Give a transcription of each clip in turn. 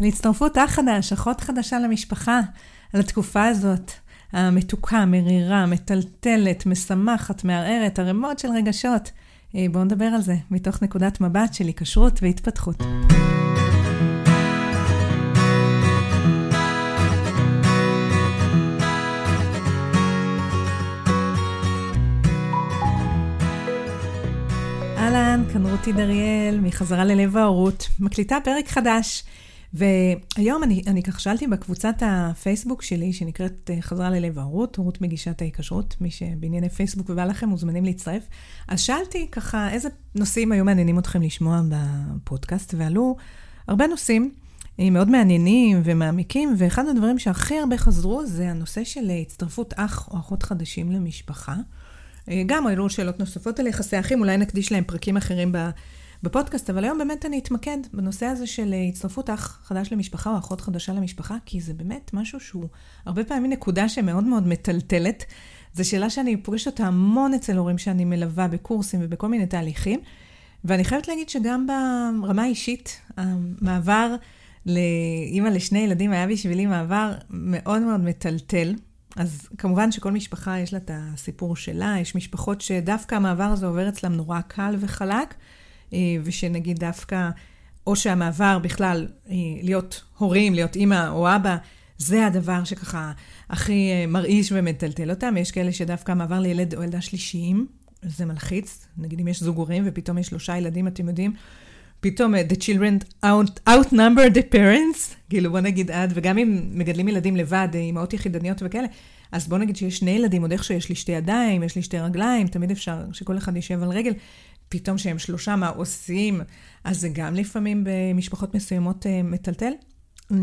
על הצטרפות אח חדש, אחות חדשה למשפחה, על התקופה הזאת, המתוקה, מרירה, מטלטלת, משמחת, מערערת, ערימות של רגשות. אה, בואו נדבר על זה מתוך נקודת מבט של היקשרות והתפתחות. אהלן, כאן רותי דריאל, מחזרה ללב ההורות, מקליטה פרק חדש. והיום אני, אני ככה שאלתי בקבוצת הפייסבוק שלי, שנקראת אה, חזרה ללב ההורות, הורות מגישת ההיקשרות, מי שבענייני פייסבוק ובא לכם מוזמנים להצטרף. אז שאלתי ככה, איזה נושאים היו מעניינים אתכם לשמוע בפודקאסט, ועלו הרבה נושאים אה, מאוד מעניינים ומעמיקים, ואחד הדברים שהכי הרבה חזרו זה הנושא של הצטרפות אח או אחות חדשים למשפחה. אה, גם עלו שאלות נוספות על יחסי אחים, אולי נקדיש להם פרקים אחרים בפודקאסט, אבל היום באמת אני אתמקד בנושא הזה של אה, הצטרפות אח חדש למשפחה או אחות חדשה למשפחה, כי זה באמת משהו שהוא הרבה פעמים נקודה שמאוד מאוד מטלטלת. זו שאלה שאני פוגשת אותה המון אצל הורים שאני מלווה בקורסים ובכל מיני תהליכים. ואני חייבת להגיד שגם ברמה האישית, המעבר לאימא לשני ילדים היה בשבילי מעבר מאוד מאוד מטלטל. אז כמובן שכל משפחה יש לה את הסיפור שלה, יש משפחות שדווקא המעבר הזה עובר אצלם נורא קל וחלק, ושנגיד דווקא, או שהמעבר בכלל, אה, להיות הורים, להיות אימא או אבא, זה הדבר שככה הכי אה, מרעיש ומטלטל אותם. יש כאלה שדווקא המעבר לילד או ילדה שלישיים, זה מלחיץ. נגיד אם יש זוג הורים ופתאום יש שלושה ילדים, אתם יודעים, פתאום the children out, outnumber the parents, כאילו בוא נגיד עד, וגם אם מגדלים ילדים לבד, אימהות יחידניות וכאלה, אז בוא נגיד שיש שני ילדים, עוד איך שיש לי שתי ידיים, יש לי שתי רגליים, תמיד אפשר שכל אחד יישב על רגל. פתאום שהם שלושה, מה עושים? אז זה גם לפעמים במשפחות מסוימות אה, מטלטל. אה,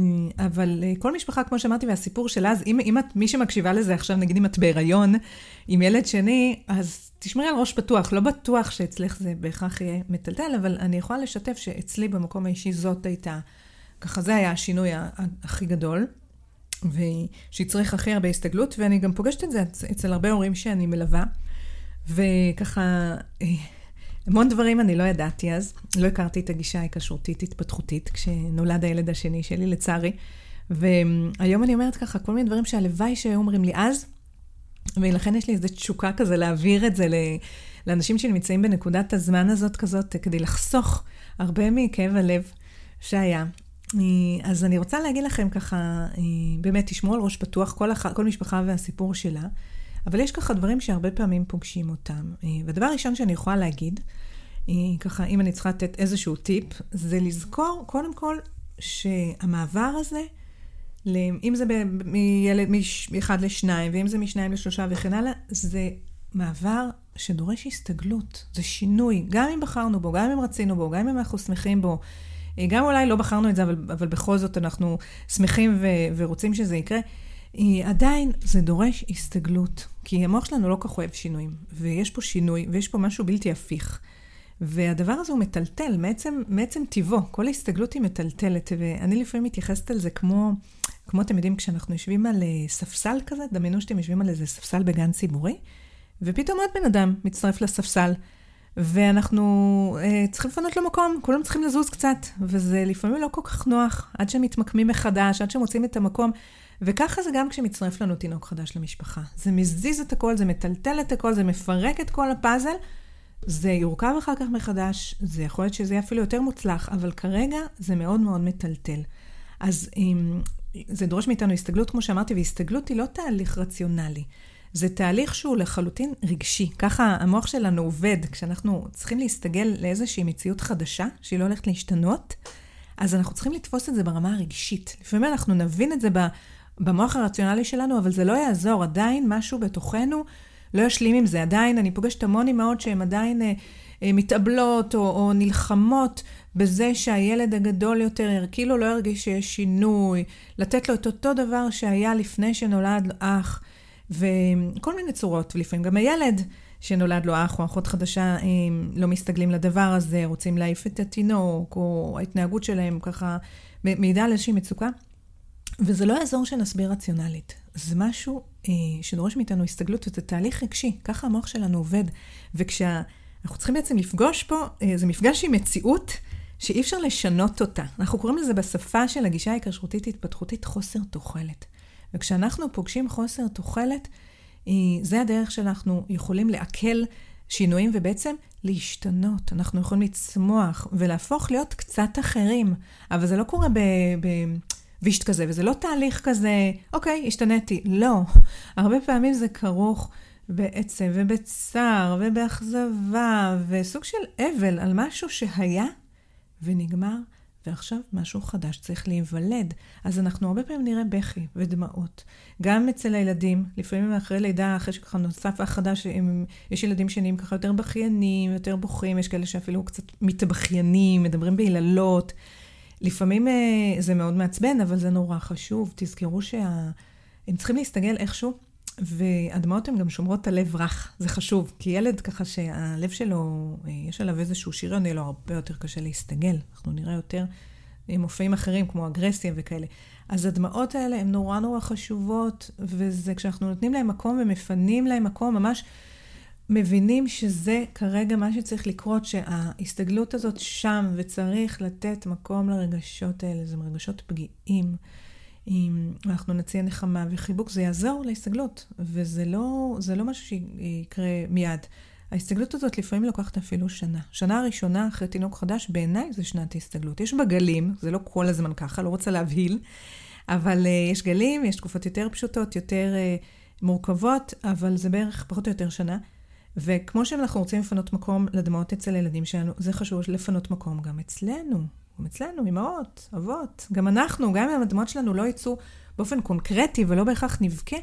אבל אה, כל משפחה, כמו שאמרתי, והסיפור שלה, אז אם, אם את, מי שמקשיבה לזה עכשיו, נגיד אם את בהיריון עם ילד שני, אז תשמרי על ראש פתוח. לא בטוח שאצלך זה בהכרח יהיה מטלטל, אבל אני יכולה לשתף שאצלי במקום האישי זאת הייתה, ככה זה היה השינוי הכי גדול, ושהצריך הכי הרבה הסתגלות, ואני גם פוגשת את זה אצל הרבה הורים שאני מלווה, וככה... המון דברים אני לא ידעתי אז, לא הכרתי את הגישה ההיקשרותית התפתחותית כשנולד הילד השני שלי, לצערי. והיום אני אומרת ככה, כל מיני דברים שהלוואי שהיו אומרים לי אז, ולכן יש לי איזו תשוקה כזה להעביר את זה לאנשים שנמצאים בנקודת הזמן הזאת כזאת, כדי לחסוך הרבה מכאב הלב שהיה. אז אני רוצה להגיד לכם ככה, באמת, תשמעו על ראש פתוח, כל, הח... כל משפחה והסיפור שלה. אבל יש ככה דברים שהרבה פעמים פוגשים אותם. אה, והדבר הראשון שאני יכולה להגיד, אה, ככה, אם אני צריכה לתת איזשהו טיפ, זה לזכור, קודם כל, שהמעבר הזה, אם זה מילד, מאחד לשניים, ואם זה משניים לשלושה וכן הלאה, זה מעבר שדורש הסתגלות, זה שינוי, גם אם בחרנו בו, גם אם רצינו בו, גם אם אנחנו שמחים בו, אה, גם אולי לא בחרנו את זה, אבל, אבל בכל זאת אנחנו שמחים ו, ורוצים שזה יקרה. עדיין זה דורש הסתגלות, כי המוח שלנו לא כך אוהב שינויים, ויש פה שינוי, ויש פה משהו בלתי הפיך. והדבר הזה הוא מטלטל, מעצם, מעצם טיבו, כל ההסתגלות היא מטלטלת, ואני לפעמים מתייחסת על זה כמו, כמו אתם יודעים, כשאנחנו יושבים על אה, ספסל כזה, דמיינו שאתם יושבים על איזה ספסל בגן ציבורי, ופתאום עוד בן אדם מצטרף לספסל, ואנחנו אה, צריכים לפנות לו מקום, כולם צריכים לזוז קצת, וזה לפעמים לא כל כך נוח, עד שהם מתמקמים מחדש, עד שמוצאים את המקום. וככה זה גם כשמצטרף לנו תינוק חדש למשפחה. זה מזיז את הכל, זה מטלטל את הכל, זה מפרק את כל הפאזל, זה יורכב אחר כך מחדש, זה יכול להיות שזה יהיה אפילו יותר מוצלח, אבל כרגע זה מאוד מאוד מטלטל. אז אם, זה דורש מאיתנו הסתגלות, כמו שאמרתי, והסתגלות היא לא תהליך רציונלי. זה תהליך שהוא לחלוטין רגשי. ככה המוח שלנו עובד, כשאנחנו צריכים להסתגל לאיזושהי מציאות חדשה, שהיא לא הולכת להשתנות, אז אנחנו צריכים לתפוס את זה ברמה הרגשית. לפעמים אנחנו נבין את זה במוח הרציונלי שלנו, אבל זה לא יעזור, עדיין משהו בתוכנו לא ישלים עם זה. עדיין, אני פוגשת המון אימהות שהן עדיין אה, אה, מתאבלות או, או נלחמות בזה שהילד הגדול יותר, כאילו לא ירגיש שיש שינוי, לתת לו את אותו דבר שהיה לפני שנולד אח, וכל מיני צורות, ולפעמים גם הילד שנולד לו אח או אחות חדשה, הם לא מסתגלים לדבר הזה, רוצים להעיף את התינוק, או ההתנהגות שלהם ככה מעידה על איזושהי מצוקה. וזה לא יעזור שנסביר רציונלית. זה משהו אה, שדורש מאיתנו הסתגלות, וזה תהליך רגשי, ככה המוח שלנו עובד. וכשאנחנו צריכים בעצם לפגוש פה, אה, זה מפגש עם מציאות שאי אפשר לשנות אותה. אנחנו קוראים לזה בשפה של הגישה ההיקשרותית התפתחותית חוסר תוחלת. וכשאנחנו פוגשים חוסר תוחלת, זה הדרך שאנחנו יכולים לעכל שינויים ובעצם להשתנות. אנחנו יכולים לצמוח ולהפוך להיות קצת אחרים, אבל זה לא קורה בווישט כזה, וזה לא תהליך כזה, אוקיי, השתניתי. לא. הרבה פעמים זה כרוך בעצב ובצער ובאכזבה וסוג של אבל על משהו שהיה ונגמר, ועכשיו משהו חדש צריך להיוולד. אז אנחנו הרבה פעמים נראה בכי ודמעות. גם אצל הילדים, לפעמים אחרי לידה, אחרי שככה נוסף החדש, הם, יש ילדים שנהיים ככה יותר בכיינים, יותר בוכים, יש כאלה שאפילו קצת מתבכיינים, מדברים ביללות. לפעמים אה, זה מאוד מעצבן, אבל זה נורא חשוב. תזכרו שהם שה... צריכים להסתגל איכשהו והדמעות הן גם שומרות הלב רך, זה חשוב, כי ילד ככה שהלב שלו, אה, יש עליו איזשהו שריון, יהיה לו הרבה יותר קשה להסתגל. אנחנו נראה יותר אה, מופעים אחרים, כמו אגרסיה וכאלה. אז הדמעות האלה הן נורא נורא חשובות, וזה כשאנחנו נותנים להם מקום ומפנים להם מקום, ממש מבינים שזה כרגע מה שצריך לקרות, שההסתגלות הזאת שם, וצריך לתת מקום לרגשות האלה, זה רגשות פגיעים. אם אנחנו נציע נחמה וחיבוק, זה יעזור להסתגלות, וזה לא, לא משהו שיקרה מיד. ההסתגלות הזאת לפעמים לוקחת אפילו שנה. שנה הראשונה אחרי תינוק חדש, בעיניי זה שנת הסתגלות. יש בה גלים, זה לא כל הזמן ככה, לא רוצה להבהיל, אבל uh, יש גלים, יש תקופות יותר פשוטות, יותר uh, מורכבות, אבל זה בערך פחות או יותר שנה. וכמו שאנחנו רוצים לפנות מקום לדמעות אצל הילדים שלנו, זה חשוב לפנות מקום גם אצלנו. גם אצלנו, אמהות, אבות, גם אנחנו, גם אם הדמעות שלנו לא יצאו באופן קונקרטי ולא בהכרח נבכה,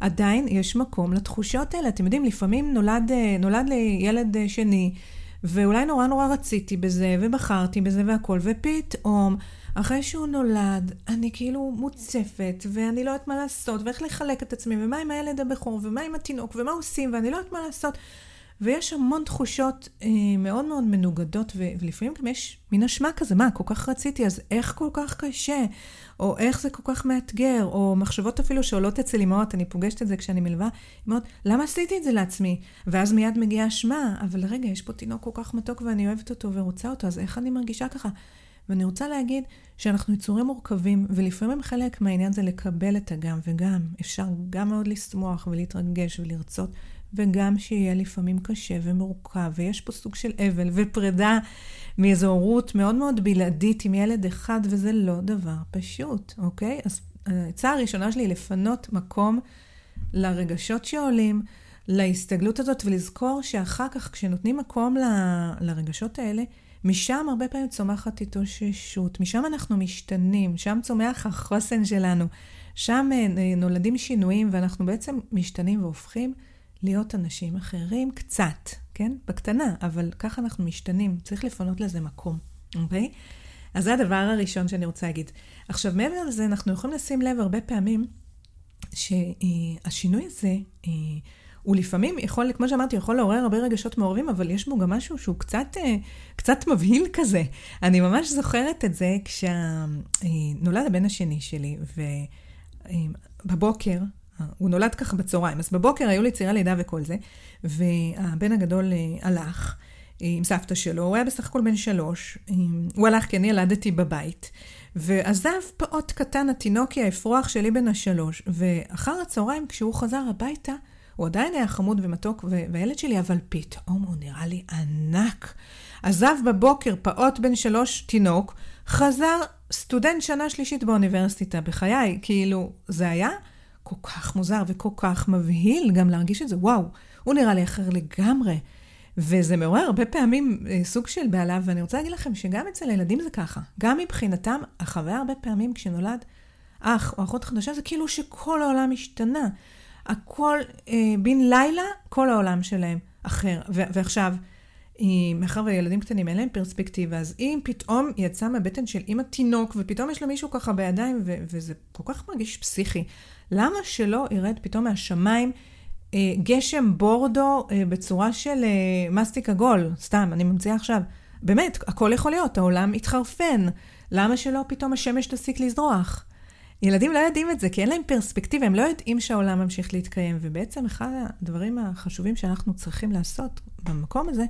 עדיין יש מקום לתחושות האלה. אתם יודעים, לפעמים נולד, אה, נולד לי ילד אה, שני, ואולי נורא נורא רציתי בזה, ובחרתי בזה והכל, ופתאום, אחרי שהוא נולד, אני כאילו מוצפת, ואני לא יודעת מה לעשות, ואיך לחלק את עצמי, ומה עם הילד הבכור, ומה עם התינוק, ומה עושים, ואני לא יודעת מה לעשות. ויש המון תחושות אה, מאוד מאוד מנוגדות, ו- ולפעמים גם יש מין אשמה כזה, מה, כל כך רציתי, אז איך כל כך קשה? או איך זה כל כך מאתגר? או מחשבות אפילו שעולות אצל אמהות, אני פוגשת את זה כשאני מלווה, אמהות, למה עשיתי את זה לעצמי? ואז מיד מגיעה אשמה, אבל רגע, יש פה תינוק כל כך מתוק ואני אוהבת אותו ורוצה אותו, אז איך אני מרגישה ככה? ואני רוצה להגיד שאנחנו יצורים מורכבים, ולפעמים חלק מהעניין זה לקבל את הגם וגם. אפשר גם מאוד לשמוח ולהתרגש ולרצות, וגם שיהיה לפעמים קשה ומורכב, ויש פה סוג של אבל ופרידה מאיזו הורות מאוד מאוד בלעדית עם ילד אחד, וזה לא דבר פשוט, אוקיי? אז העצה הראשונה שלי היא לפנות מקום לרגשות שעולים, להסתגלות הזאת, ולזכור שאחר כך, כשנותנים מקום ל, לרגשות האלה, משם הרבה פעמים צומחת התאוששות, משם אנחנו משתנים, שם צומח החוסן שלנו, שם אה, נולדים שינויים, ואנחנו בעצם משתנים והופכים להיות אנשים אחרים קצת, כן? בקטנה, אבל ככה אנחנו משתנים, צריך לפנות לזה מקום, אוקיי? אז זה הדבר הראשון שאני רוצה להגיד. עכשיו, מעבר לזה, אנחנו יכולים לשים לב הרבה פעמים שהשינוי הזה, אה, הוא לפעמים יכול, כמו שאמרתי, יכול לעורר הרבה רגשות מעורבים, אבל יש בו גם משהו שהוא קצת, אה, קצת מבהיל כזה. אני ממש זוכרת את זה כשנולד אה, הבן השני שלי, ובבוקר, הוא נולד ככה בצהריים, אז בבוקר היו לי צירי לידה וכל זה, והבן הגדול אה, הלך אה, עם סבתא שלו, הוא היה בסך הכל בן שלוש, אה, הוא הלך כי אני ילדתי בבית, ועזב פעוט קטן, התינוקי האפרוח שלי בן השלוש, ואחר הצהריים כשהוא חזר הביתה, הוא עדיין היה חמוד ומתוק, והילד שלי, אבל פתאום הוא נראה לי ענק. עזב בבוקר פעוט בן שלוש תינוק, חזר סטודנט שנה שלישית באוניברסיטה, בחיי, כאילו, זה היה כל כך מוזר וכל כך מבהיל גם להרגיש את זה. וואו, הוא נראה לי אחר לגמרי. וזה מעורר הרבה פעמים אה, סוג של בעלה, ואני רוצה להגיד לכם שגם אצל הילדים זה ככה. גם מבחינתם, החוויה הרבה פעמים כשנולד אח או אחות חדשה, זה כאילו שכל העולם השתנה. הכל, אה, בן לילה, כל העולם שלהם אחר. ועכשיו, אה, מאחר וילדים קטנים אין להם פרספקטיבה, אז אם פתאום יצא מהבטן של אימא תינוק, ופתאום יש לה מישהו ככה בידיים, ו- וזה כל כך מרגיש פסיכי. למה שלא ירד פתאום מהשמיים אה, גשם בורדו אה, בצורה של אה, מסטיק עגול? סתם, אני ממציאה עכשיו. באמת, הכל יכול להיות, העולם התחרפן. למה שלא פתאום השמש תפסיק לזרוח? ילדים לא יודעים את זה, כי אין להם פרספקטיבה, הם לא יודעים שהעולם ממשיך להתקיים. ובעצם אחד הדברים החשובים שאנחנו צריכים לעשות במקום הזה,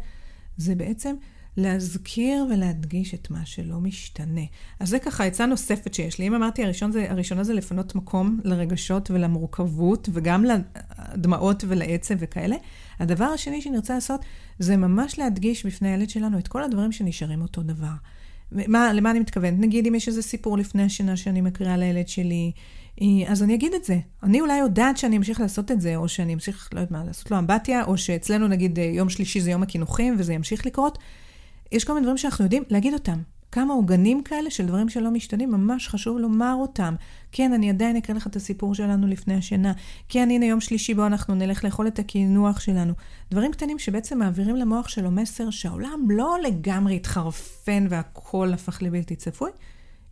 זה בעצם להזכיר ולהדגיש את מה שלא משתנה. אז זה ככה עצה נוספת שיש לי. אם אמרתי, הראשון זה, הראשונה זה לפנות מקום לרגשות ולמורכבות, וגם לדמעות ולעצב וכאלה. הדבר השני שאני רוצה לעשות, זה ממש להדגיש בפני הילד שלנו את כל הדברים שנשארים אותו דבר. מה, למה אני מתכוונת? נגיד אם יש איזה סיפור לפני השינה שאני מקריאה לילד שלי, אה, אז אני אגיד את זה. אני אולי יודעת שאני אמשיך לעשות את זה, או שאני אמשיך, לא יודעת מה, לעשות לו אמבטיה, או שאצלנו נגיד אה, יום שלישי זה יום הקינוחים וזה ימשיך לקרות. יש כל מיני דברים שאנחנו יודעים להגיד אותם. כמה עוגנים כאלה של דברים שלא משתנים, ממש חשוב לומר אותם. כן, אני עדיין אקריא לך את הסיפור שלנו לפני השינה. כן, הנה יום שלישי בו אנחנו נלך לאכול את הקינוח שלנו. דברים קטנים שבעצם מעבירים למוח שלו מסר שהעולם לא לגמרי התחרפן והכול הפך לבלתי צפוי.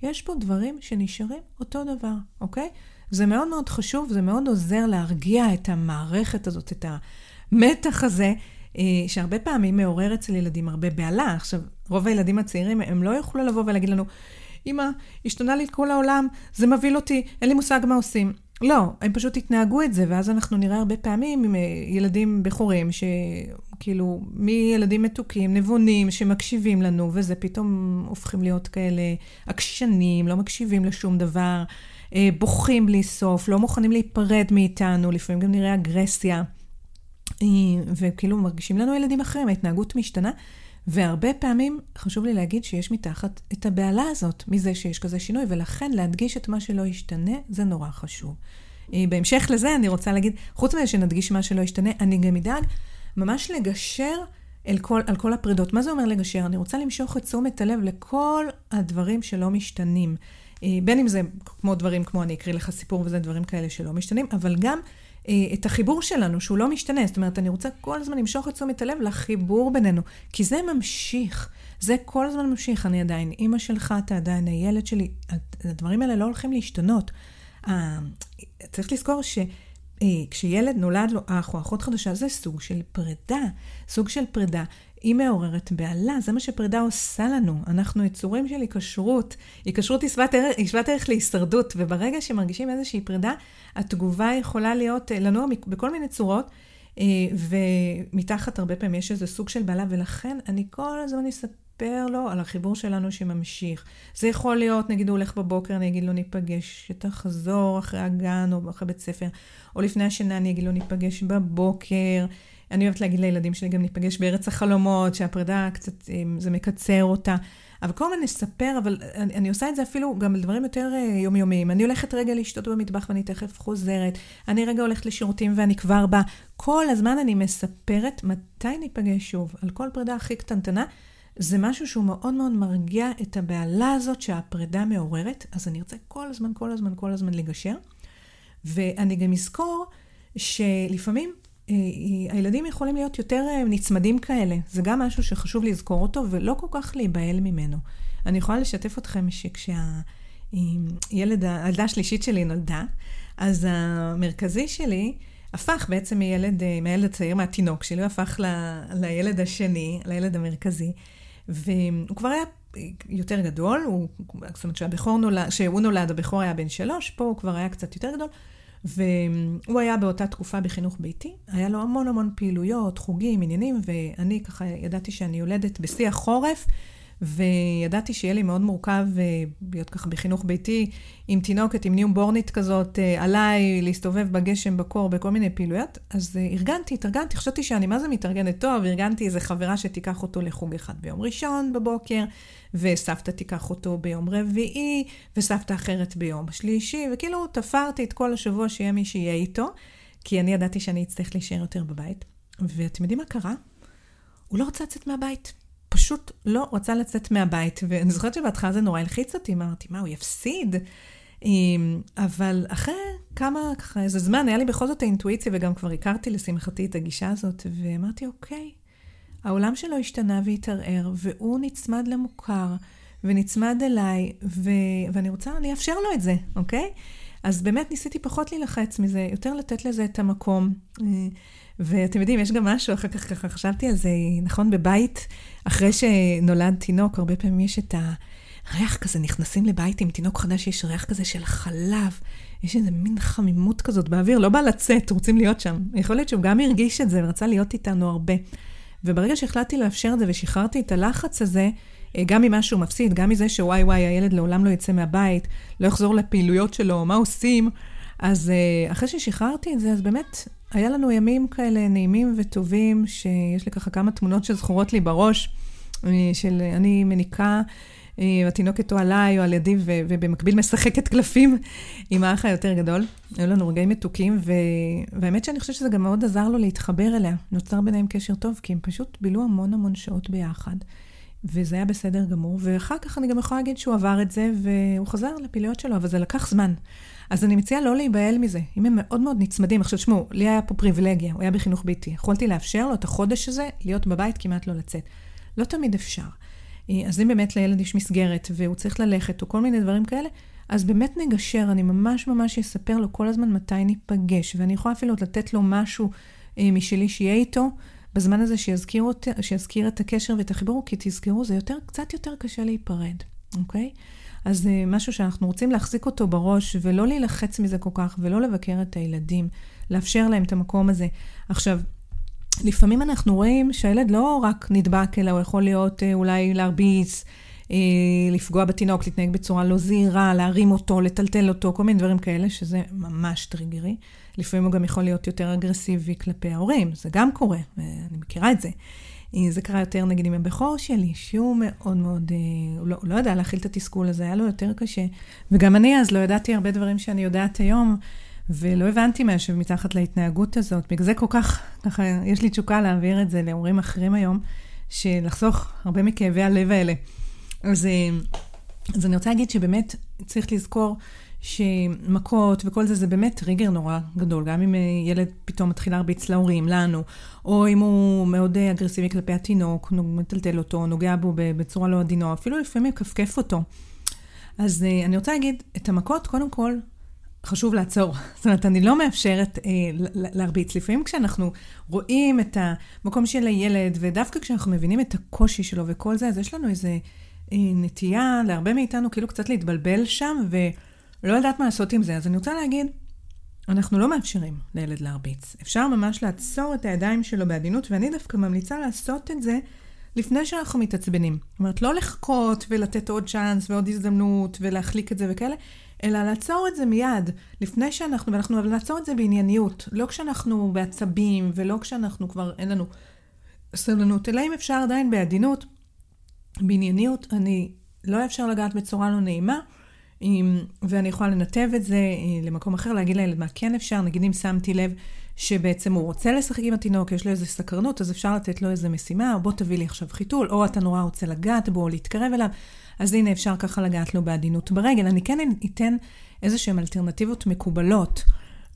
יש פה דברים שנשארים אותו דבר, אוקיי? זה מאוד מאוד חשוב, זה מאוד עוזר להרגיע את המערכת הזאת, את המתח הזה, שהרבה פעמים מעורר אצל ילדים הרבה בהלה. עכשיו, רוב הילדים הצעירים, הם לא יוכלו לבוא ולהגיד לנו, אמא, השתנה לי כל העולם, זה מבהיל אותי, אין לי מושג מה עושים. לא, הם פשוט יתנהגו את זה, ואז אנחנו נראה הרבה פעמים עם אה, ילדים בכורים, שכאילו, מילדים מתוקים, נבונים, שמקשיבים לנו, וזה פתאום הופכים להיות כאלה עקשנים, לא מקשיבים לשום דבר, אה, בוכים בלי סוף, לא מוכנים להיפרד מאיתנו, לפעמים גם נראה אגרסיה. וכאילו מרגישים לנו ילדים אחרים, ההתנהגות משתנה. והרבה פעמים חשוב לי להגיד שיש מתחת את הבהלה הזאת, מזה שיש כזה שינוי, ולכן להדגיש את מה שלא ישתנה, זה נורא חשוב. אה, בהמשך לזה אני רוצה להגיד, חוץ מזה שנדגיש מה שלא ישתנה, אני גם אדאג ממש לגשר אל כל, על כל הפרידות. מה זה אומר לגשר? אני רוצה למשוך את תשומת הלב לכל הדברים שלא משתנים. אה, בין אם זה כמו דברים כמו אני אקריא לך סיפור וזה דברים כאלה שלא משתנים, אבל גם את החיבור שלנו, שהוא לא משתנה. זאת אומרת, אני רוצה כל הזמן למשוך את תשומת הלב לחיבור בינינו, כי זה ממשיך. זה כל הזמן ממשיך. אני עדיין אימא שלך, אתה עדיין הילד שלי. הדברים האלה לא הולכים להשתנות. אה, צריך לזכור ש... אה, כשילד נולד לו אח או אחות חדשה, זה סוג של פרידה. סוג של פרידה. היא מעוררת בהלה, זה מה שפרידה עושה לנו. אנחנו יצורים של היקשרות. היקשרות היא שוות ערך להישרדות, וברגע שמרגישים איזושהי פרידה, התגובה יכולה להיות, אה, לנוע בכל מיני צורות, אה, ומתחת הרבה פעמים יש איזה סוג של בהלה, ולכן אני כל הזמן אספר לו על החיבור שלנו שממשיך. זה יכול להיות, נגיד הוא הולך בבוקר, אני אגיד לו ניפגש, שתחזור אחרי הגן או אחרי בית ספר, או לפני השינה אני אגיד לו ניפגש בבוקר. אני אוהבת להגיד לילדים שלי גם ניפגש בארץ החלומות, שהפרידה קצת, אה, זה מקצר אותה. אבל כל הזמן נספר, אבל אני, אני עושה את זה אפילו גם על דברים יותר uh, יומיומיים. אני הולכת רגע לשתות במטבח ואני תכף חוזרת. אני רגע הולכת לשירותים ואני כבר באה. כל הזמן אני מספרת מתי ניפגש שוב. על כל פרידה הכי קטנטנה. זה משהו שהוא מאוד מאוד מרגיע את הבהלה הזאת שהפרידה מעוררת. אז אני ארצה כל הזמן, כל הזמן, כל הזמן לגשר. ואני גם אזכור שלפעמים אה, אה, הילדים יכולים להיות יותר אה, נצמדים כאלה. זה גם משהו שחשוב לזכור אותו ולא כל כך להיבהל ממנו. אני יכולה לשתף אתכם שכשהילד, הילדה השלישית שלי נולדה, אז המרכזי שלי הפך בעצם מילד, מהילד הצעיר, מהתינוק שלי, הוא הפך ל, לילד השני, לילד המרכזי, והוא כבר היה יותר גדול, הוא, זאת אומרת שהבכור נולד, כשהוא נולד, הבכור היה בן שלוש, פה הוא כבר היה קצת יותר גדול. והוא היה באותה תקופה בחינוך ביתי, היה לו המון המון פעילויות, חוגים, עניינים, ואני ככה ידעתי שאני יולדת בשיא החורף, וידעתי שיהיה לי מאוד מורכב אה, להיות ככה בחינוך ביתי, עם תינוקת, עם ניומבורנית כזאת, אה, עליי, להסתובב בגשם, בקור, בכל מיני פעילויות. אז אה, ארגנתי, התארגנתי, חשבתי שאני מה זה מתארגנת טוב, ארגנתי איזה חברה שתיקח אותו לחוג אחד ביום ראשון בבוקר, וסבתא תיקח אותו ביום רביעי, וסבתא אחרת ביום שלישי, וכאילו תפרתי את כל השבוע שיהיה מי שיהיה איתו, כי אני ידעתי שאני אצטרך להישאר יותר בבית. ואתם יודעים מה קרה? הוא לא רצה לצאת מהבית. פשוט לא רצה לצאת מהבית. ואני זוכרת שבהתחלה זה נורא הלחיץ אותי, אמרתי, מה, הוא יפסיד? אמ, אבל אחרי כמה, ככה, איזה זמן, היה לי בכל זאת האינטואיציה, וגם כבר הכרתי לשמחתי את הגישה הזאת, ואמרתי, אוקיי, העולם שלו השתנה והתערער, והוא נצמד למוכר, ונצמד אליי, ו... ואני רוצה, אני אאפשר לו את זה, אוקיי? אז באמת ניסיתי פחות להילחץ מזה, יותר לתת לזה את המקום. ואתם יודעים, יש גם משהו, אחר כך ככה חשבתי על זה, נכון, בבית, אחרי שנולד תינוק, הרבה פעמים יש את הריח כזה, נכנסים לבית עם תינוק חדש, יש ריח כזה של חלב, יש איזה מין חמימות כזאת באוויר, לא בא לצאת, רוצים להיות שם. יכול להיות שהוא גם הרגיש את זה ורצה להיות איתנו הרבה. וברגע שהחלטתי לאפשר את זה ושחררתי את הלחץ הזה, אה, גם ממה שהוא מפסיד, גם מזה שוואי וואי, הילד לעולם לא יצא מהבית, לא יחזור לפעילויות שלו, מה עושים? אז אה, אחרי ששחררתי את זה, אז באמת, היה לנו ימים כאלה נעימים וטובים, שיש לי ככה כמה תמונות שזכורות לי בראש, אה, של אני מניקה, התינוקת או עליי או על ידי, ובמקביל משחקת קלפים עם האח היותר גדול. היו לנו רגעים מתוקים, ו... והאמת שאני חושבת שזה גם מאוד עזר לו להתחבר אליה. נוצר ביניהם קשר טוב, כי הם פשוט בילו המון המון שעות ביחד. וזה היה בסדר גמור, ואחר כך אני גם יכולה להגיד שהוא עבר את זה, והוא חזר לפעילויות שלו, אבל זה לקח זמן. אז אני מציעה לא להיבהל מזה. אם הם מאוד מאוד נצמדים, עכשיו תשמעו, לי היה פה פריבילגיה, הוא היה בחינוך ביתי. יכולתי לאפשר לו את החודש הזה להיות בבית, כמעט לא לצאת. לא תמיד אפשר. אז אם באמת לילד יש מסגרת, והוא צריך ללכת, או כל מיני דברים כאלה, אז באמת נגשר, אני ממש ממש אספר לו כל הזמן מתי ניפגש, ואני יכולה אפילו לתת לו משהו אה, משלי שיהיה איתו, בזמן הזה שיזכיר, אות, שיזכיר את הקשר ואת החיבור, כי תזכרו, זה יותר, קצת יותר קשה להיפרד, אוקיי? אז זה משהו שאנחנו רוצים להחזיק אותו בראש, ולא להילחץ מזה כל כך, ולא לבקר את הילדים, לאפשר להם את המקום הזה. עכשיו, לפעמים אנחנו רואים שהילד לא רק נדבק, אלא הוא יכול להיות אה, אולי להרביץ, אה, לפגוע בתינוק, להתנהג בצורה לא זהירה, להרים אותו, לטלטל אותו, כל מיני דברים כאלה, שזה ממש טריגרי. לפעמים הוא גם יכול להיות יותר אגרסיבי כלפי ההורים, זה גם קורה, אני מכירה את זה. זה קרה יותר נגיד עם הבכור שלי, שהוא מאוד מאוד, אה, הוא לא, הוא לא ידע להכיל את התסכול הזה, היה לו יותר קשה. וגם אני אז לא ידעתי הרבה דברים שאני יודעת היום, ולא הבנתי מה יושב מתחת להתנהגות הזאת. בגלל זה כל כך, ככה, יש לי תשוקה להעביר את זה להורים אחרים היום, שלחסוך הרבה מכאבי הלב האלה. אז, אה, אז אני רוצה להגיד שבאמת צריך לזכור שמכות וכל זה, זה באמת טריגר נורא גדול. גם אם אה, ילד פתאום מתחיל להרביץ להורים, לנו, או אם הוא מאוד אה, אגרסיבי כלפי התינוק, מטלטל אותו, נוגע בו בצורה לא עדינה, אפילו לפעמים מכפכף אותו. אז אני רוצה להגיד, את המכות, קודם כל, חשוב לעצור. זאת אומרת, אני לא מאפשרת אה, להרביץ. לפעמים כשאנחנו רואים את המקום של הילד, ודווקא כשאנחנו מבינים את הקושי שלו וכל זה, אז יש לנו איזו אה, נטייה להרבה מאיתנו כאילו קצת להתבלבל שם, ו... לא יודעת מה לעשות עם זה, אז אני רוצה להגיד, אנחנו לא מאפשרים לילד להרביץ. אפשר ממש לעצור את הידיים שלו בעדינות, ואני דווקא ממליצה לעשות את זה לפני שאנחנו מתעצבנים. זאת אומרת, לא לחכות ולתת עוד צ'אנס ועוד הזדמנות ולהחליק את זה וכאלה, אלא לעצור את זה מיד, לפני שאנחנו, ואנחנו אבל לעצור את זה בענייניות. לא כשאנחנו בעצבים ולא כשאנחנו כבר, אין לנו סבלנות, אלא אם אפשר עדיין בעדינות, בענייניות, אני לא אפשר לגעת בצורה לא נעימה. ואני יכולה לנתב את זה אה, למקום אחר, להגיד לילד מה כן אפשר, נגיד אם שמתי לב שבעצם הוא רוצה לשחק עם התינוק, יש לו איזו סקרנות, אז אפשר לתת לו איזו משימה, או בוא תביא לי עכשיו חיתול, או אתה נורא רוצה לגעת בו, או להתקרב אליו, אז הנה אפשר ככה לגעת לו בעדינות ברגל. אני כן אתן איזה שהן אלטרנטיבות מקובלות.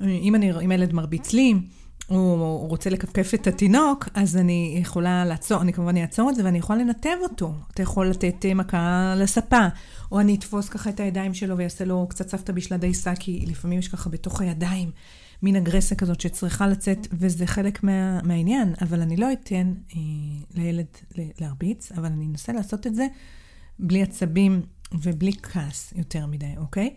אם, אני, אם הילד מרביץ לי, הוא רוצה לכפכף את התינוק, אז אני יכולה לעצור, אני כמובן אעצור את זה ואני יכולה לנתב אותו. אתה יכול לתת אה, מכה לספה, או אני אתפוס ככה את הידיים שלו ויעשה לו קצת סבתא בשלה דייסה, כי לפעמים יש ככה בתוך הידיים מין אגרסיה כזאת שצריכה לצאת, וזה חלק מה, מהעניין, אבל אני לא אתן אה, לילד להרביץ, אבל אני אנסה לעשות את זה בלי עצבים ובלי כעס יותר מדי, אוקיי?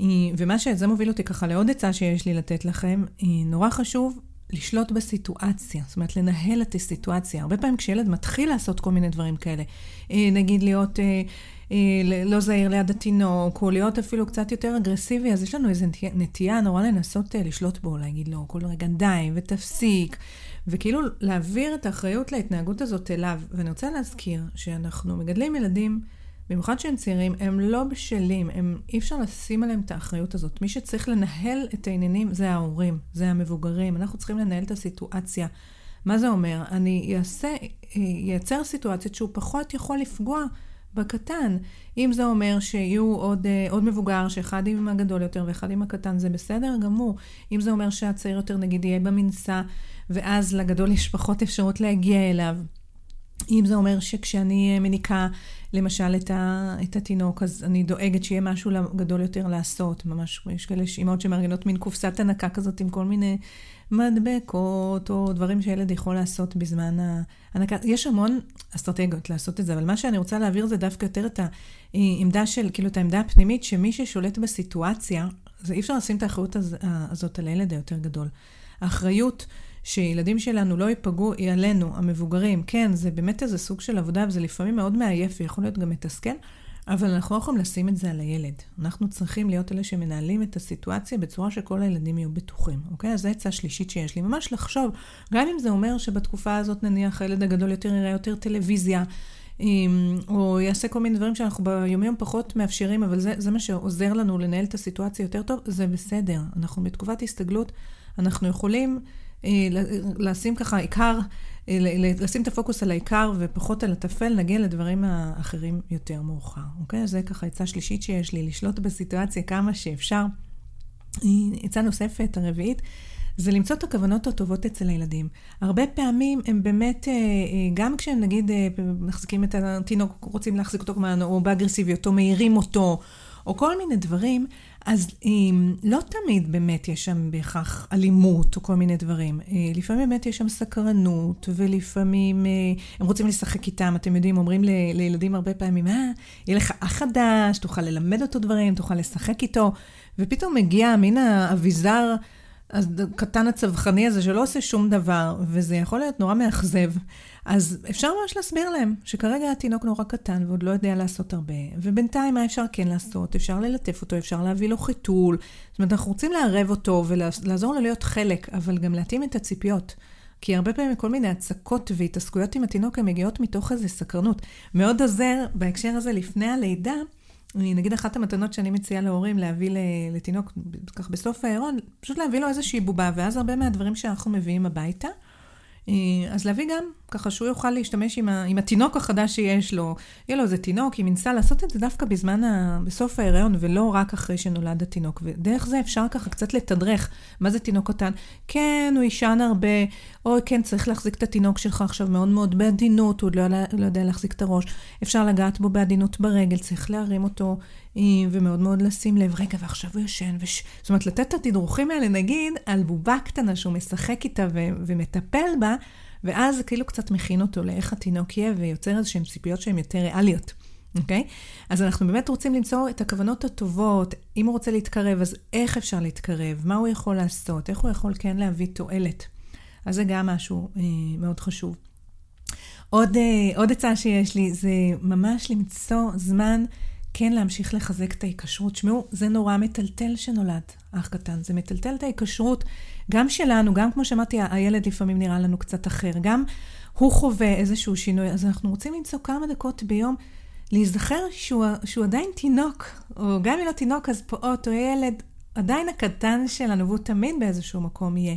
אה, ומה שזה מוביל אותי ככה לעוד עצה שיש לי לתת לכם, אה, נורא חשוב לשלוט בסיטואציה, זאת אומרת, לנהל את הסיטואציה. הרבה פעמים כשילד מתחיל לעשות כל מיני דברים כאלה, אה, נגיד להיות אה, אה, לא זהיר ליד התינוק, או להיות אפילו קצת יותר אגרסיבי, אז יש לנו איזו נטייה נורא לנסות לשלוט בו, להגיד לו כל רגע די, ותפסיק, וכאילו להעביר את האחריות להתנהגות הזאת אליו. ואני רוצה להזכיר שאנחנו מגדלים ילדים, במיוחד שהם צעירים, הם לא בשלים, הם, אי אפשר לשים עליהם את האחריות הזאת. מי שצריך לנהל את העניינים זה ההורים, זה המבוגרים. אנחנו צריכים לנהל את הסיטואציה. מה זה אומר? אני אעשה, סיטואציות שהוא פחות יכול לפגוע בקטן. אם זה אומר שיהיו עוד, אה, עוד מבוגר, שאחד עם הגדול יותר ואחד עם הקטן, זה בסדר גמור. אם זה אומר שהצעיר יותר נגיד יהיה במנסה, ואז לגדול יש פחות אפשרות להגיע אליו. אם זה אומר שכשאני אה, מניקה, למשל, את, ה, את התינוק, אז אני דואגת שיהיה משהו גדול יותר לעשות. ממש, יש כאלה אימהות שמארגנות מין קופסת הנקה כזאת עם כל מיני מדבקות, או דברים שילד יכול לעשות בזמן ההנקה. יש המון אסטרטגיות לעשות את זה, אבל מה שאני רוצה להעביר זה דווקא יותר את העמדה של, כאילו, את העמדה הפנימית, שמי ששולט בסיטואציה, זה אי אפשר לשים את האחריות הזאת על הילד היותר גדול. האחריות שילדים שלנו לא ייפגעו, היא עלינו, המבוגרים. כן, זה באמת איזה סוג של עבודה, וזה לפעמים מאוד מעייף ויכול להיות גם מתסכל, אבל אנחנו לא יכולים לשים את זה על הילד. אנחנו צריכים להיות אלה שמנהלים את הסיטואציה בצורה שכל הילדים יהיו בטוחים, אוקיי? אז זו עצה שלישית שיש לי. ממש לחשוב, גם אם זה אומר שבתקופה הזאת נניח הילד הגדול יותר יראה יותר טלוויזיה, או יעשה כל מיני דברים שאנחנו ביומיום פחות מאפשרים, אבל זה, זה מה שעוזר לנו לנהל את הסיטואציה יותר טוב, זה בסדר. אנחנו בתקופת הסתגלות, אנחנו יכולים לשים ככה עיקר, אה, לשים את הפוקוס על העיקר ופחות על הטפל, נגיע לדברים האחרים יותר מאוחר, אוקיי? זה ככה עצה שלישית שיש לי, לשלוט בסיטואציה כמה שאפשר. אה, עצה נוספת, הרביעית, זה למצוא את הכוונות הטובות אצל הילדים. הרבה פעמים הם באמת, גם כשהם נגיד מחזיקים את התינוק, רוצים להחזיק אותו או באגרסיביות, או מעירים אותו, או כל מיני דברים, אז אם, לא תמיד באמת יש שם בהכרח אלימות או כל מיני דברים. אה, לפעמים באמת יש שם סקרנות, ולפעמים אה, הם רוצים לשחק איתם. אתם יודעים, אומרים ל, לילדים הרבה פעמים, אה, יהיה לך אח חדש, תוכל ללמד אותו דברים, תוכל לשחק איתו, ופתאום מגיע מין האביזר הקטן הצווחני הזה שלא עושה שום דבר, וזה יכול להיות נורא מאכזב. אז אפשר ממש להסביר להם שכרגע התינוק נורא קטן ועוד לא יודע לעשות הרבה, ובינתיים מה אפשר כן לעשות? אפשר ללטף אותו, אפשר להביא לו חיתול. זאת אומרת, אנחנו רוצים לערב אותו ולעזור לו להיות חלק, אבל גם להתאים את הציפיות. כי הרבה פעמים כל מיני הצקות והתעסקויות עם התינוק הן מגיעות מתוך איזו סקרנות. מאוד עוזר בהקשר הזה לפני הלידה, נגיד אחת המתנות שאני מציעה להורים להביא לתינוק, כך בסוף ההירון, פשוט להביא לו איזושהי בובה, ואז הרבה מהדברים שאנחנו מביאים הביתה. אה, אז להביא גם, ככה שהוא יוכל להשתמש עם, ה, עם התינוק החדש שיש לו. יהיה לו איזה תינוק, היא מנסה לעשות את זה דווקא בזמן, ה, בסוף ההיריון, ולא רק אחרי שנולד התינוק. ודרך זה אפשר ככה קצת לתדרך מה זה תינוק קטן. כן, הוא יישן הרבה, או כן, צריך להחזיק את התינוק שלך עכשיו מאוד מאוד בעדינות, הוא עוד לא, לא יודע להחזיק את הראש. אפשר לגעת בו בעדינות ברגל, צריך להרים אותו, ומאוד מאוד לשים לב, רגע, ועכשיו הוא ישן. וש... זאת אומרת, לתת את התדרוכים האלה, נגיד, על בובה קטנה שהוא משחק איתה ו... ומטפל בה, ואז כאילו קצת מכין אותו לאיך התינוק יהיה, ויוצר איזשהן ציפיות שהן יותר ריאליות. אוקיי? Okay? אז אנחנו באמת רוצים למצוא את הכוונות הטובות. אם הוא רוצה להתקרב, אז איך אפשר להתקרב? מה הוא יכול לעשות? איך הוא יכול כן להביא תועלת? אז זה גם משהו אה, מאוד חשוב. עוד, אה, עוד הצעה שיש לי זה ממש למצוא זמן כן להמשיך לחזק את ההיקשרות. שמעו, זה נורא מטלטל שנולד אח קטן. זה מטלטל את ההיקשרות גם שלנו, גם כמו שאמרתי, הילד לפעמים נראה לנו קצת אחר. גם הוא חווה איזשהו שינוי, אז אנחנו רוצים למצוא כמה דקות ביום להיזכר שהוא, שהוא עדיין תינוק, או גם אם לא תינוק, אז פעוט או ילד, עדיין הקטן שלנו, והוא תמיד באיזשהו מקום יהיה.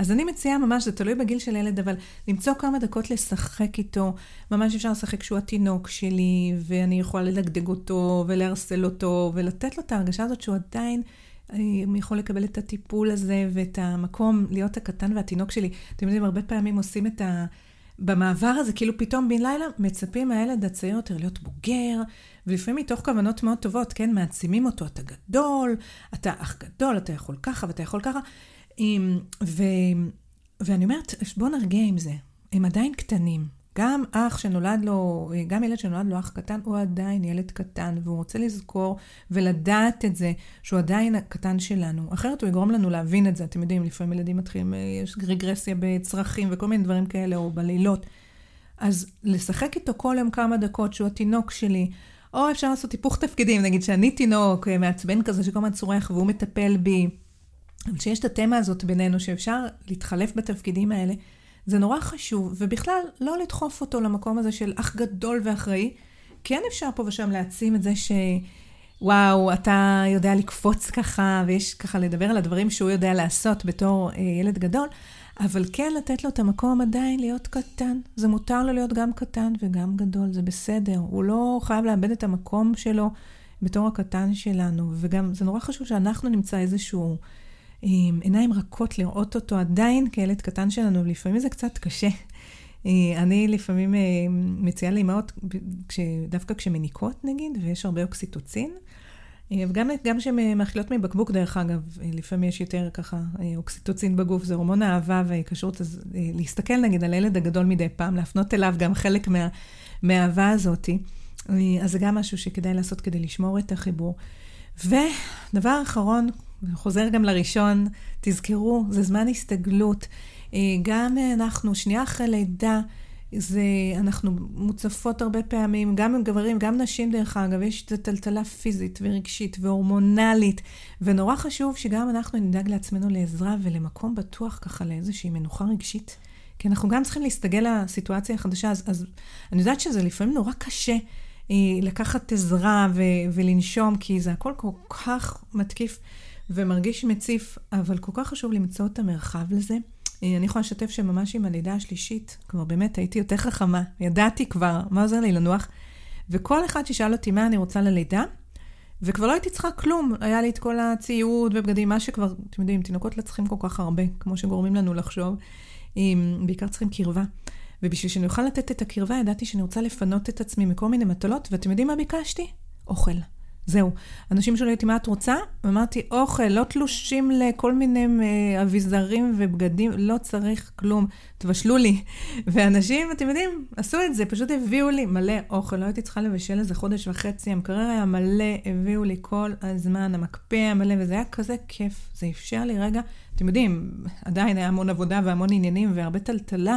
אז אני מציעה ממש, זה תלוי בגיל של הילד, אבל למצוא כמה דקות לשחק איתו. ממש אפשר לשחק כשהוא התינוק שלי, ואני יכולה לדגדג אותו, ולהרסל אותו, ולתת לו את ההרגשה הזאת שהוא עדיין אה, יכול לקבל את הטיפול הזה, ואת המקום להיות הקטן והתינוק שלי. אתם יודעים, הרבה פעמים עושים את ה... במעבר הזה, כאילו פתאום בן לילה מצפים מהילד הצעיר יותר להיות בוגר, ולפעמים מתוך כוונות מאוד טובות, כן, מעצימים אותו, אתה גדול, אתה אח גדול, אתה יכול ככה ואתה יכול ככה. ו, ואני אומרת, בוא נרגיע עם זה. הם עדיין קטנים. גם אח שנולד לו, גם ילד שנולד לו אח קטן, הוא עדיין ילד קטן, והוא רוצה לזכור ולדעת את זה, שהוא עדיין הקטן שלנו. אחרת הוא יגרום לנו להבין את זה. אתם יודעים, לפעמים ילדים מתחילים, יש רגרסיה בצרכים וכל מיני דברים כאלה, או בלילות. אז לשחק איתו כל יום כמה דקות, שהוא התינוק שלי, או אפשר לעשות היפוך תפקידים, נגיד שאני תינוק מעצבן כזה שכל הזמן צורח והוא מטפל בי. אבל כשיש את התמה הזאת בינינו, שאפשר להתחלף בתפקידים האלה, זה נורא חשוב, ובכלל, לא לדחוף אותו למקום הזה של אח גדול ואחראי. כן אפשר פה ושם להעצים את זה ש... וואו, אתה יודע לקפוץ ככה, ויש ככה לדבר על הדברים שהוא יודע לעשות בתור אה, ילד גדול, אבל כן לתת לו את המקום עדיין להיות קטן. זה מותר לו להיות גם קטן וגם גדול, זה בסדר. הוא לא חייב לאבד את המקום שלו בתור הקטן שלנו, וגם זה נורא חשוב שאנחנו נמצא איזשהו עם עיניים רכות לראות אותו עדיין כילד קטן שלנו, ולפעמים זה קצת קשה. אה, אני לפעמים אה, מציעה לאמהות, דווקא כשמניקות נגיד, ויש הרבה אוקסיטוצין, אה, וגם כשהן מאכילות מבקבוק, דרך אגב, לפעמים יש יותר ככה אוקסיטוצין בגוף, זה הורמון האהבה וההיקשרות, אז להסתכל נגיד על הילד הגדול מדי פעם, להפנות אליו גם חלק מה, מהאהבה הזאתי, אז זה גם משהו שכדאי לעשות כדי לשמור את החיבור. ודבר אחרון, חוזר גם לראשון, תזכרו, זה זמן הסתגלות. גם אנחנו, שנייה אחרי לידה, זה, אנחנו מוצפות הרבה פעמים, גם גברים, גם נשים דרך אגב, יש את הטלטלה פיזית ורגשית והורמונלית, ונורא חשוב שגם אנחנו נדאג לעצמנו לעזרה ולמקום בטוח ככה לאיזושהי מנוחה רגשית. כי אנחנו גם צריכים להסתגל לסיטואציה החדשה, אז, אז אני יודעת שזה לפעמים נורא קשה אה, לקחת עזרה ו, ולנשום, כי זה הכל כל כך מתקיף ומרגיש מציף, אבל כל כך חשוב למצוא את המרחב לזה. אני יכולה לשתף שממש עם הלידה השלישית, כבר באמת הייתי יותר חכמה, ידעתי כבר מה עוזר לי לנוח, וכל אחד ששאל אותי מה אני רוצה ללידה, וכבר לא הייתי צריכה כלום, היה לי את כל הציוד ובגדים, מה שכבר, אתם יודעים, תינוקות לא צריכים כל כך הרבה, כמו שגורמים לנו לחשוב, בעיקר צריכים קרבה. ובשביל שאני אוכל לתת את הקרבה, ידעתי שאני רוצה לפנות את עצמי מכל מיני מטלות, ואתם יודעים מה ביקשתי? אוכל. זהו. אנשים שואלים אותי, מה את רוצה? ואמרתי, אוכל, לא תלושים לכל מיני אה, אביזרים ובגדים, לא צריך כלום, תבשלו לי. ואנשים, אתם יודעים, עשו את זה, פשוט הביאו לי מלא אוכל, לא הייתי צריכה לבשל איזה חודש וחצי, המקרר היה מלא, הביאו לי כל הזמן, המקפא היה מלא, וזה היה כזה כיף. זה אפשר לי רגע, אתם יודעים, עדיין היה המון עבודה והמון עניינים והרבה טלטלה,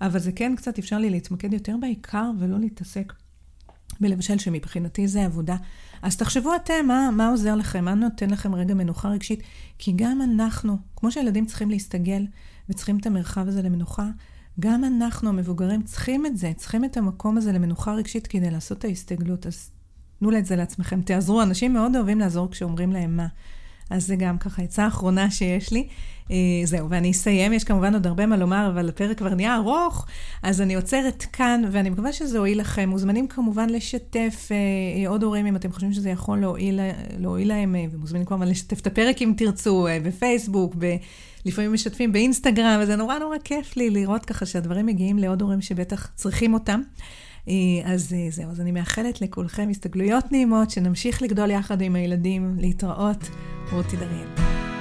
אבל זה כן קצת אפשר לי להתמקד יותר בעיקר ולא להתעסק בלבשל, שמבחינתי זה עבודה. אז תחשבו אתם, מה, מה עוזר לכם? מה נותן לכם רגע מנוחה רגשית? כי גם אנחנו, כמו שהילדים צריכים להסתגל וצריכים את המרחב הזה למנוחה, גם אנחנו, המבוגרים, צריכים את זה, צריכים את המקום הזה למנוחה רגשית כדי לעשות את ההסתגלות. אז תנו את זה לעצמכם, תעזרו. אנשים מאוד אוהבים לעזור כשאומרים להם מה. אז זה גם ככה עצה אחרונה שיש לי. אה, זהו, ואני אסיים, יש כמובן עוד הרבה מה לומר, אבל הפרק כבר נהיה ארוך, אז אני עוצרת כאן, ואני מקווה שזה הועיל לכם. מוזמנים כמובן לשתף אה, אה, עוד הורים אם אתם חושבים שזה יכול להועיל, להועיל להם, ומוזמנים כמובן לשתף את הפרק אם תרצו, בפייסבוק, ב... לפעמים משתפים באינסטגרם, וזה נורא נורא כיף לי לראות ככה שהדברים מגיעים לעוד הורים שבטח צריכים אותם. אז זהו, אז אני מאחלת לכולכם הסתגלויות נעימות, שנמשיך לגדול יחד עם הילדים, להתראות, רותי דריאל.